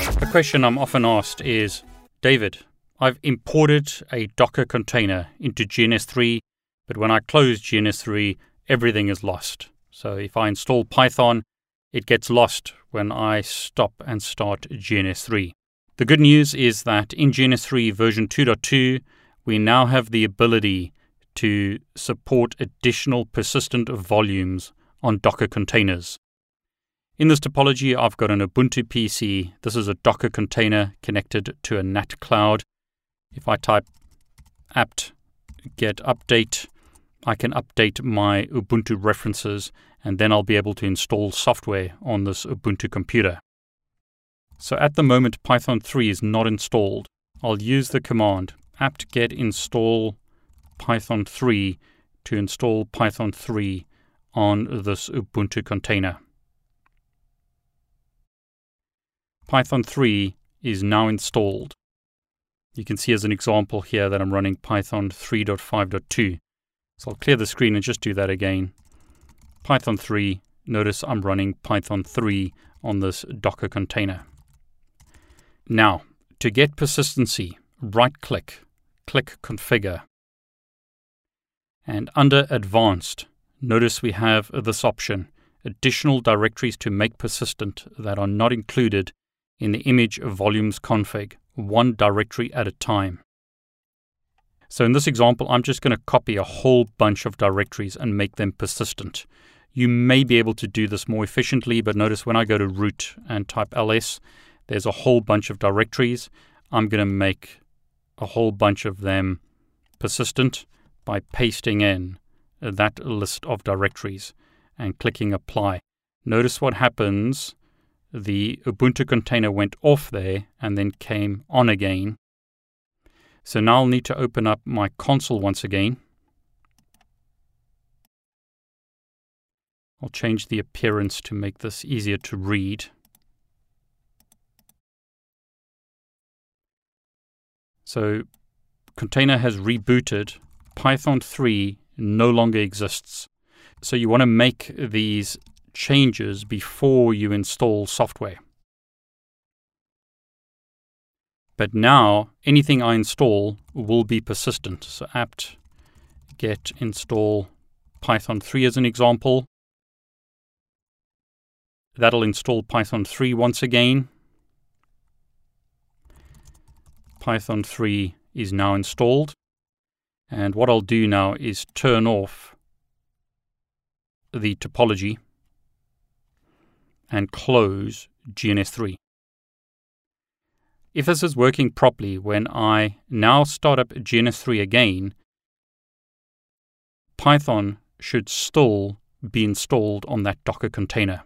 A question I'm often asked is David, I've imported a Docker container into GNS3, but when I close GNS3, everything is lost. So if I install Python, it gets lost when I stop and start GNS3. The good news is that in GNS3 version 2.2, we now have the ability to support additional persistent volumes on Docker containers. In this topology, I've got an Ubuntu PC. This is a Docker container connected to a NAT cloud. If I type apt get update, I can update my Ubuntu references and then I'll be able to install software on this Ubuntu computer. So at the moment, Python 3 is not installed. I'll use the command apt get install Python 3 to install Python 3 on this Ubuntu container. Python 3 is now installed. You can see as an example here that I'm running Python 3.5.2. So I'll clear the screen and just do that again. Python 3, notice I'm running Python 3 on this Docker container. Now, to get persistency, right click, click Configure. And under Advanced, notice we have this option additional directories to make persistent that are not included in the image volumes config, one directory at a time. So in this example, I'm just going to copy a whole bunch of directories and make them persistent. You may be able to do this more efficiently, but notice when I go to root and type ls, there's a whole bunch of directories. I'm going to make a whole bunch of them persistent by pasting in that list of directories and clicking apply. Notice what happens the Ubuntu container went off there and then came on again. So now I'll need to open up my console once again. I'll change the appearance to make this easier to read. So container has rebooted. Python 3 no longer exists. So you want to make these changes before you install software. But now anything I install will be persistent. So apt get install Python 3 as an example. That'll install Python 3 once again. Python 3 is now installed. And what I'll do now is turn off the topology and close GNS3. If this is working properly, when I now start up GNS3 again, Python should still be installed on that Docker container.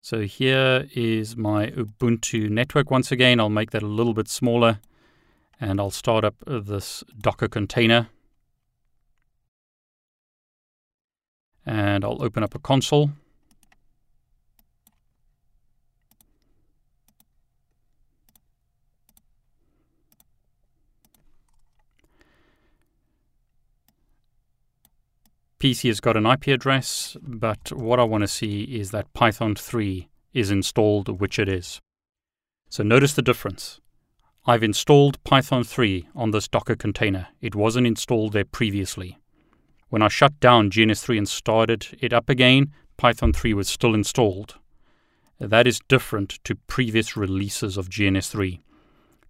So here is my Ubuntu network once again. I'll make that a little bit smaller and I'll start up this Docker container. And I'll open up a console. PC has got an IP address, but what I want to see is that Python 3 is installed, which it is. So notice the difference. I've installed Python 3 on this Docker container. It wasn't installed there previously. When I shut down GNS3 and started it up again, Python 3 was still installed. That is different to previous releases of GNS3.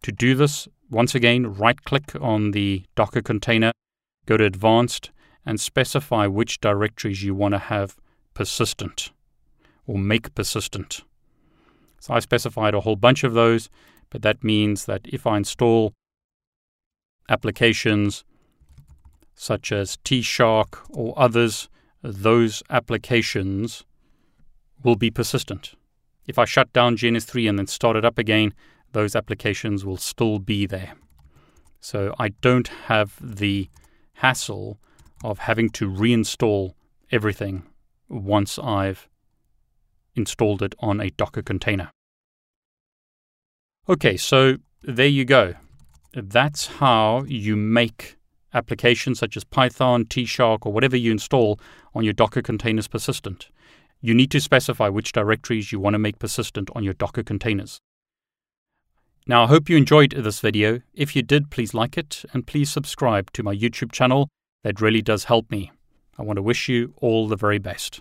To do this, once again, right click on the Docker container, go to Advanced, and specify which directories you want to have persistent or make persistent. So I specified a whole bunch of those, but that means that if I install applications such as TShark or others, those applications will be persistent. If I shut down GNS3 and then start it up again, those applications will still be there. So I don't have the hassle of having to reinstall everything once I've installed it on a Docker container. Okay, so there you go. That's how you make applications such as Python, TShark, or whatever you install on your Docker containers persistent. You need to specify which directories you want to make persistent on your Docker containers. Now, I hope you enjoyed this video. If you did, please like it and please subscribe to my YouTube channel. That really does help me. I want to wish you all the very best.